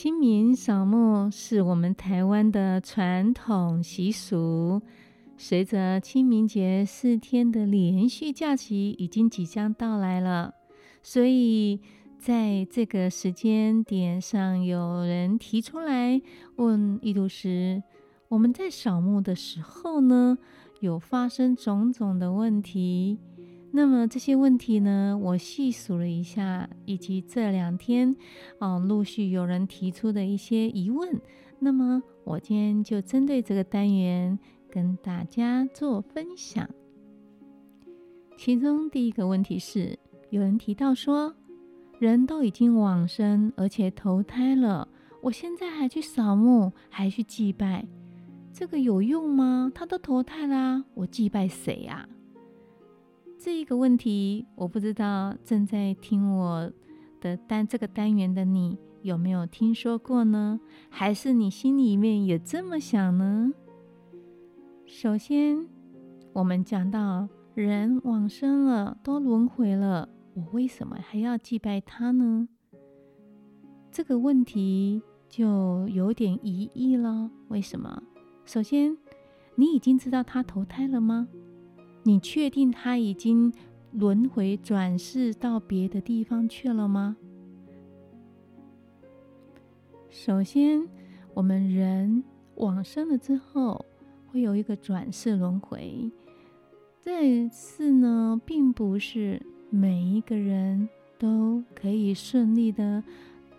清明扫墓是我们台湾的传统习俗。随着清明节四天的连续假期已经即将到来了，所以在这个时间点上，有人提出来问义都师：我们在扫墓的时候呢，有发生种种的问题。那么这些问题呢，我细数了一下，以及这两天哦，陆续有人提出的一些疑问。那么我今天就针对这个单元跟大家做分享。其中第一个问题是，有人提到说，人都已经往生，而且投胎了，我现在还去扫墓，还去祭拜，这个有用吗？他都投胎啦，我祭拜谁呀？这一个问题，我不知道正在听我的单这个单元的你有没有听说过呢？还是你心里面也这么想呢？首先，我们讲到人往生了，都轮回了，我为什么还要祭拜他呢？这个问题就有点疑义了。为什么？首先，你已经知道他投胎了吗？你确定他已经轮回转世到别的地方去了吗？首先，我们人往生了之后，会有一个转世轮回。这一次呢，并不是每一个人都可以顺利的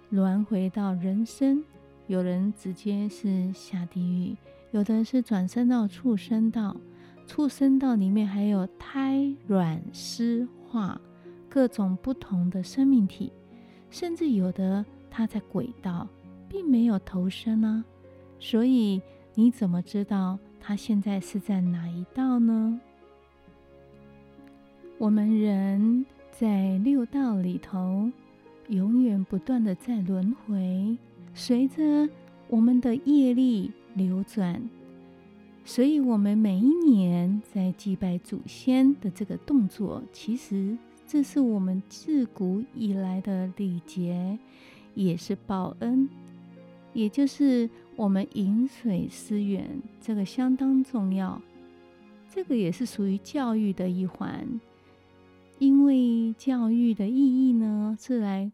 轮回到人生，有人直接是下地狱，有的是转生到畜生道。畜生道里面还有胎卵湿化各种不同的生命体，甚至有的它在轨道，并没有投生呢。所以你怎么知道它现在是在哪一道呢？我们人在六道里头，永远不断的在轮回，随着我们的业力流转。所以，我们每一年在祭拜祖先的这个动作，其实这是我们自古以来的礼节，也是报恩，也就是我们饮水思源，这个相当重要。这个也是属于教育的一环，因为教育的意义呢，是来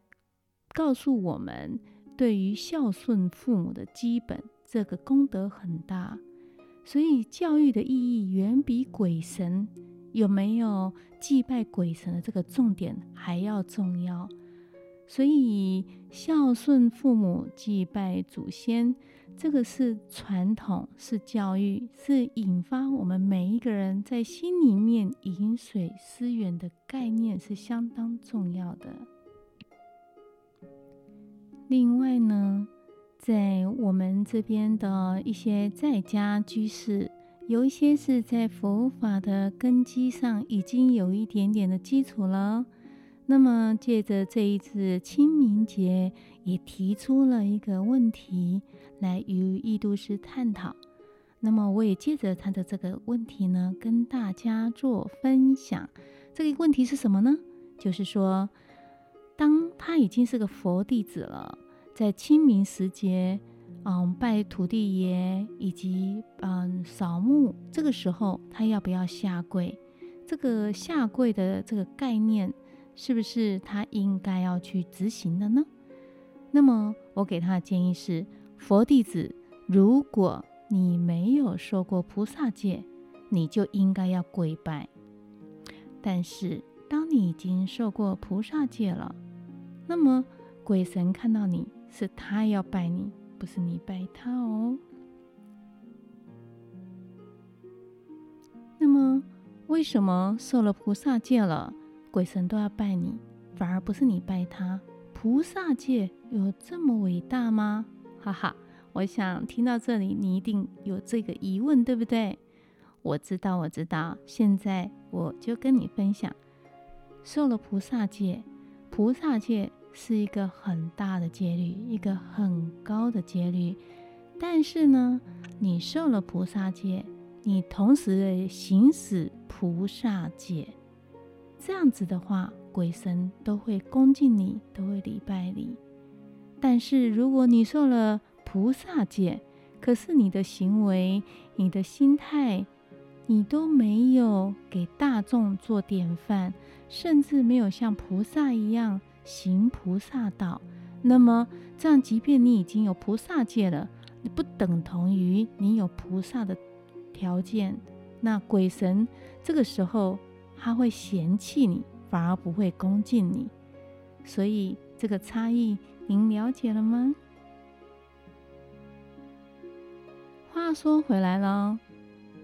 告诉我们，对于孝顺父母的基本，这个功德很大。所以，教育的意义远比鬼神有没有祭拜鬼神的这个重点还要重要。所以，孝顺父母、祭拜祖先，这个是传统，是教育，是引发我们每一个人在心里面饮水思源的概念，是相当重要的。另外呢，在我们这边的一些在家居士，有一些是在佛法的根基上已经有一点点的基础了。那么借着这一次清明节，也提出了一个问题来与义都师探讨。那么我也借着他的这个问题呢，跟大家做分享。这个问题是什么呢？就是说，当他已经是个佛弟子了。在清明时节，嗯，拜土地爷以及嗯扫墓，这个时候他要不要下跪？这个下跪的这个概念，是不是他应该要去执行的呢？那么我给他的建议是：佛弟子，如果你没有受过菩萨戒，你就应该要跪拜。但是当你已经受过菩萨戒了，那么鬼神看到你。是他要拜你，不是你拜他哦。那么，为什么受了菩萨戒了，鬼神都要拜你，反而不是你拜他？菩萨戒有这么伟大吗？哈哈，我想听到这里，你一定有这个疑问，对不对？我知道，我知道。现在我就跟你分享，受了菩萨戒，菩萨戒。是一个很大的戒律，一个很高的戒律。但是呢，你受了菩萨戒，你同时行使菩萨戒，这样子的话，鬼神都会恭敬你，都会礼拜你。但是如果你受了菩萨戒，可是你的行为、你的心态，你都没有给大众做典范，甚至没有像菩萨一样行菩萨道，那么这样，即便你已经有菩萨戒了，你不等同于你有菩萨的条件。那鬼神这个时候他会嫌弃你，反而不会恭敬你。所以这个差异，您了解了吗？话说回来了，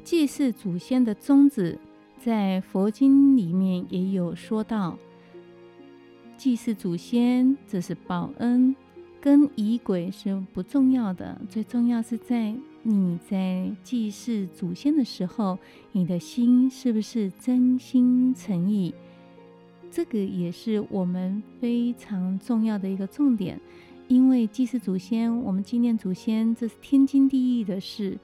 祭祀祖先的宗旨，在佛经里面也有说到。祭祀祖先，这是报恩，跟仪轨是不重要的。最重要是在你在祭祀祖先的时候，你的心是不是真心诚意？这个也是我们非常重要的一个重点。因为祭祀祖先，我们纪念祖先，这是天经地义的事。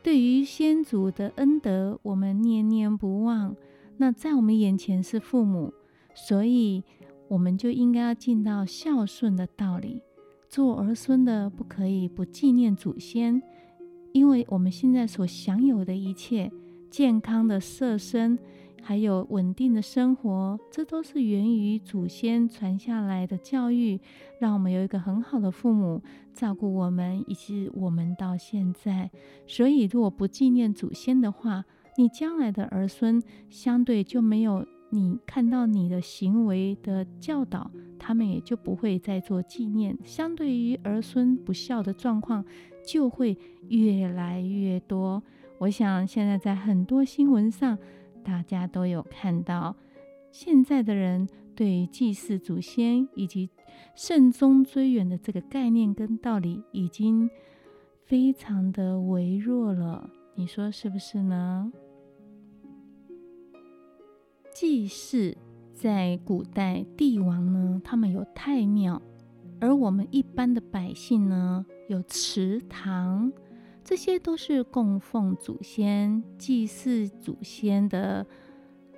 对于先祖的恩德，我们念念不忘。那在我们眼前是父母，所以我们就应该要尽到孝顺的道理。做儿孙的不可以不纪念祖先，因为我们现在所享有的一切，健康的色身。还有稳定的生活，这都是源于祖先传下来的教育，让我们有一个很好的父母照顾我们，以及我们到现在。所以，如果不纪念祖先的话，你将来的儿孙相对就没有你看到你的行为的教导，他们也就不会再做纪念。相对于儿孙不孝的状况，就会越来越多。我想现在在很多新闻上。大家都有看到，现在的人对祭祀祖先以及慎终追远的这个概念跟道理，已经非常的微弱了。你说是不是呢？祭祀在古代帝王呢，他们有太庙，而我们一般的百姓呢，有祠堂。这些都是供奉祖先、祭祀祖先的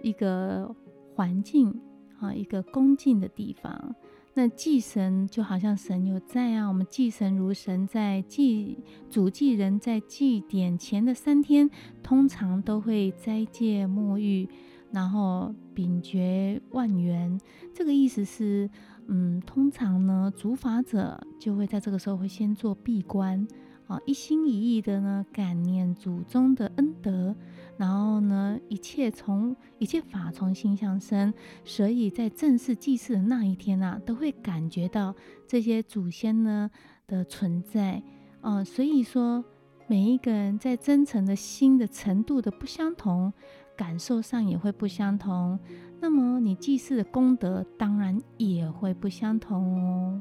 一个环境啊，一个恭敬的地方。那祭神就好像神有在啊，我们祭神如神在，祭祖祭人在祭典前的三天，通常都会斋戒沐浴，然后秉觉万缘。这个意思是，嗯，通常呢，主法者就会在这个时候会先做闭关。啊，一心一意的呢，感念祖宗的恩德，然后呢，一切从一切法从心相生，所以在正式祭祀的那一天啊，都会感觉到这些祖先呢的存在。啊，所以说每一个人在真诚的心的程度的不相同，感受上也会不相同，那么你祭祀的功德当然也会不相同哦。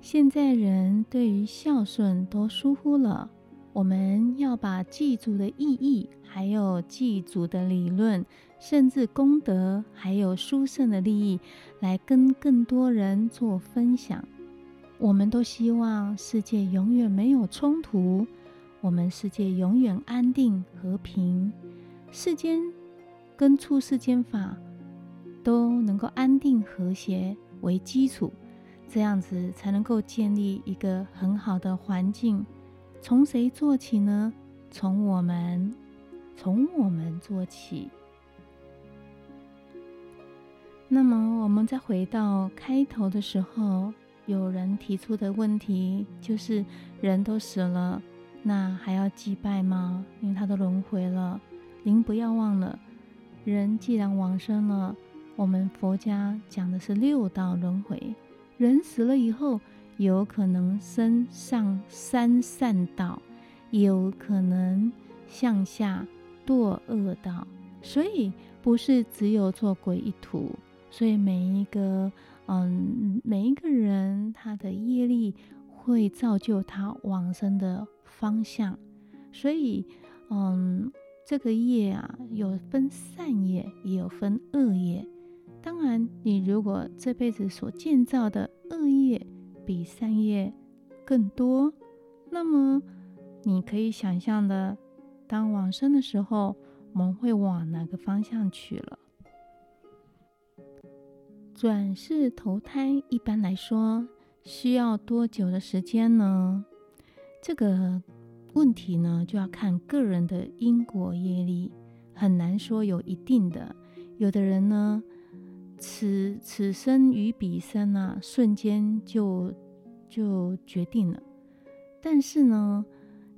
现在人对于孝顺都疏忽了，我们要把祭祖的意义，还有祭祖的理论，甚至功德，还有殊胜的利益，来跟更多人做分享。我们都希望世界永远没有冲突，我们世界永远安定和平，世间跟出世间法都能够安定和谐为基础。这样子才能够建立一个很好的环境。从谁做起呢？从我们，从我们做起。那么，我们再回到开头的时候，有人提出的问题就是：人都死了，那还要祭拜吗？因为他都轮回了。您不要忘了，人既然往生了，我们佛家讲的是六道轮回。人死了以后，有可能升上三善道，也有可能向下堕恶道，所以不是只有做鬼一途。所以每一个，嗯，每一个人他的业力会造就他往生的方向。所以，嗯，这个业啊，有分善业，也有分恶业。当然，你如果这辈子所建造的恶业比善业更多，那么你可以想象的，当往生的时候，我们会往哪个方向去了？转世投胎一般来说需要多久的时间呢？这个问题呢，就要看个人的因果业力，很难说有一定的。有的人呢，此此生与彼生啊，瞬间就就决定了。但是呢，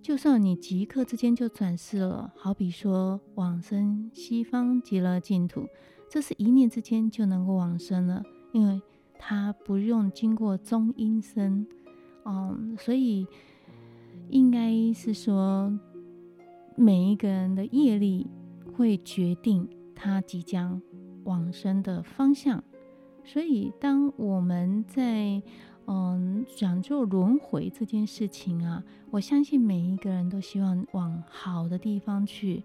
就算你即刻之间就转世了，好比说往生西方极乐净土，这是一念之间就能够往生了，因为他不用经过中阴身，嗯，所以。应该是说，每一个人的业力会决定他即将往生的方向。所以，当我们在嗯讲究轮回这件事情啊，我相信每一个人都希望往好的地方去。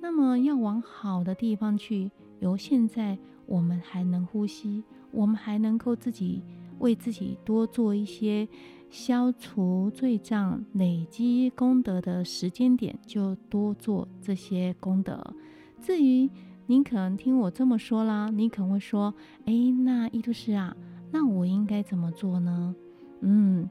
那么，要往好的地方去，由现在我们还能呼吸，我们还能够自己为自己多做一些。消除罪障、累积功德的时间点，就多做这些功德。至于您可能听我这么说啦，你可能会说：“哎，那依度师啊，那我应该怎么做呢？”嗯，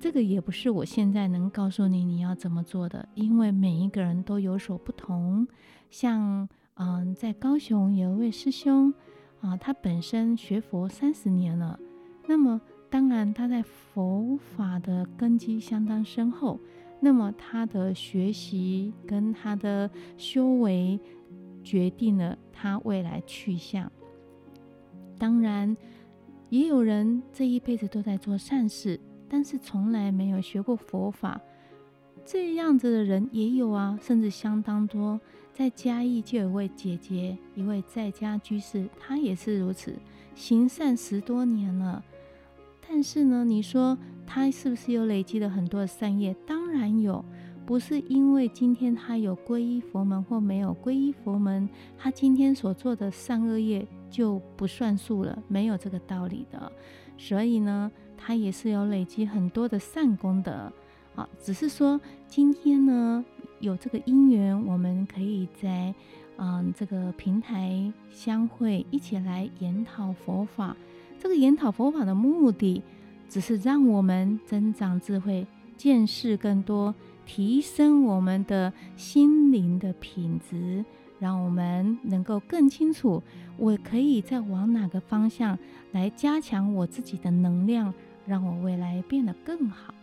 这个也不是我现在能告诉你你要怎么做的，因为每一个人都有所不同。像嗯，在高雄有一位师兄啊，他本身学佛三十年了，那么。当然，他在佛法的根基相当深厚，那么他的学习跟他的修为决定了他未来去向。当然，也有人这一辈子都在做善事，但是从来没有学过佛法，这样子的人也有啊，甚至相当多。在嘉义就有位姐姐，一位在家居士，她也是如此，行善十多年了。但是呢，你说他是不是有累积了很多的善业？当然有，不是因为今天他有皈依佛门或没有皈依佛门，他今天所做的善恶业就不算数了，没有这个道理的。所以呢，他也是有累积很多的善功德。好，只是说今天呢，有这个因缘，我们可以在嗯这个平台相会，一起来研讨佛法。这个研讨佛法的目的，只是让我们增长智慧，见识更多，提升我们的心灵的品质，让我们能够更清楚，我可以再往哪个方向来加强我自己的能量，让我未来变得更好。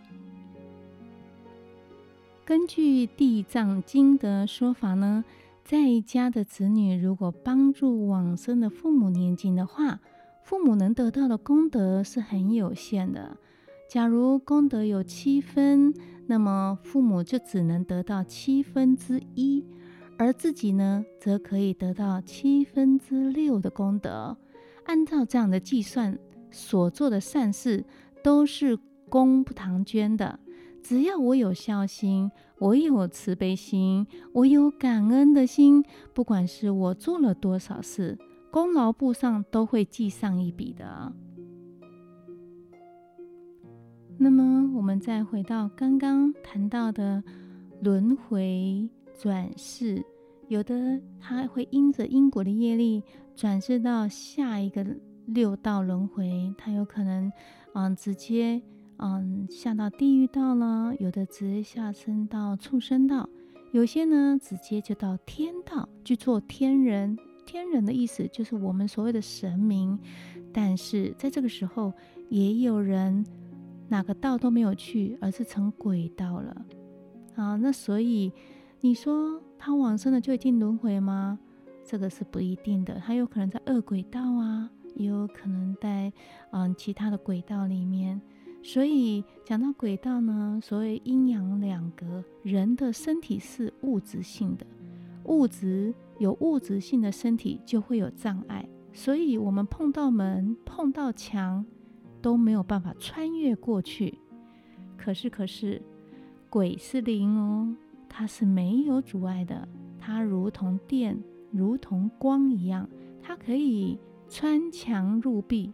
根据《地藏经》的说法呢，在家的子女如果帮助往生的父母念经的话，父母能得到的功德是很有限的。假如功德有七分，那么父母就只能得到七分之一，而自己呢，则可以得到七分之六的功德。按照这样的计算，所做的善事都是功不唐捐的。只要我有孝心，我有慈悲心，我有感恩的心，不管是我做了多少事。功劳簿上都会记上一笔的。那么，我们再回到刚刚谈到的轮回转世，有的他会因着因果的业力转世到下一个六道轮回，他有可能嗯直接嗯下到地狱道了，有的直接下生到畜生道，有些呢直接就到天道去做天人。天人的意思就是我们所谓的神明，但是在这个时候，也有人哪个道都没有去，而是成鬼道了。啊，那所以你说他往生了就已经轮回吗？这个是不一定的，他有可能在恶鬼道啊，也有可能在嗯其他的轨道里面。所以讲到轨道呢，所谓阴阳两隔，人的身体是物质性的，物质。有物质性的身体就会有障碍，所以我们碰到门、碰到墙都没有办法穿越过去。可是，可是鬼是灵哦，它是没有阻碍的，它如同电、如同光一样，它可以穿墙入壁，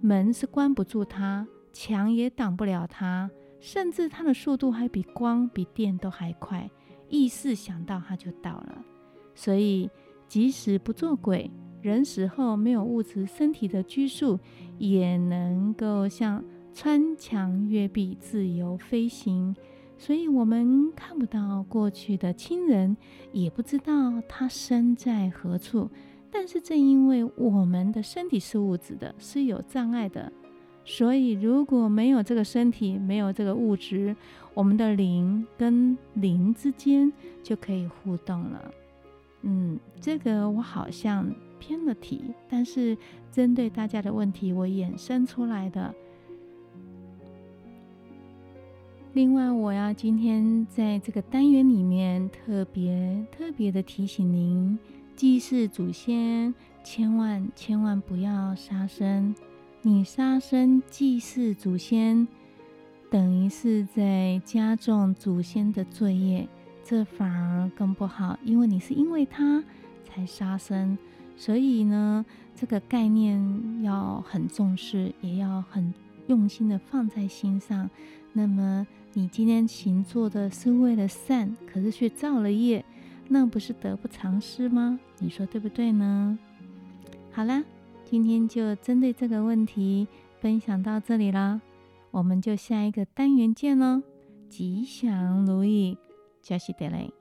门是关不住它，墙也挡不了它，甚至它的速度还比光、比电都还快，意识想到它就到了。所以，即使不做鬼，人死后没有物质，身体的拘束也能够像穿墙越壁，自由飞行。所以，我们看不到过去的亲人，也不知道他身在何处。但是，正因为我们的身体是物质的，是有障碍的，所以如果没有这个身体，没有这个物质，我们的灵跟灵之间就可以互动了。嗯，这个我好像偏了题，但是针对大家的问题，我衍生出来的。另外，我要今天在这个单元里面特别特别的提醒您，祭祀祖先千万千万不要杀生。你杀生祭祀祖先，等于是在加重祖先的罪业，这反而更不好，因为你是因为他才杀生，所以呢，这个概念要很重视，也要很用心的放在心上。那么。你今天行做的是为了善，可是却造了业，那不是得不偿失吗？你说对不对呢？好啦，今天就针对这个问题分享到这里了，我们就下一个单元见喽！吉祥如意，扎西德勒。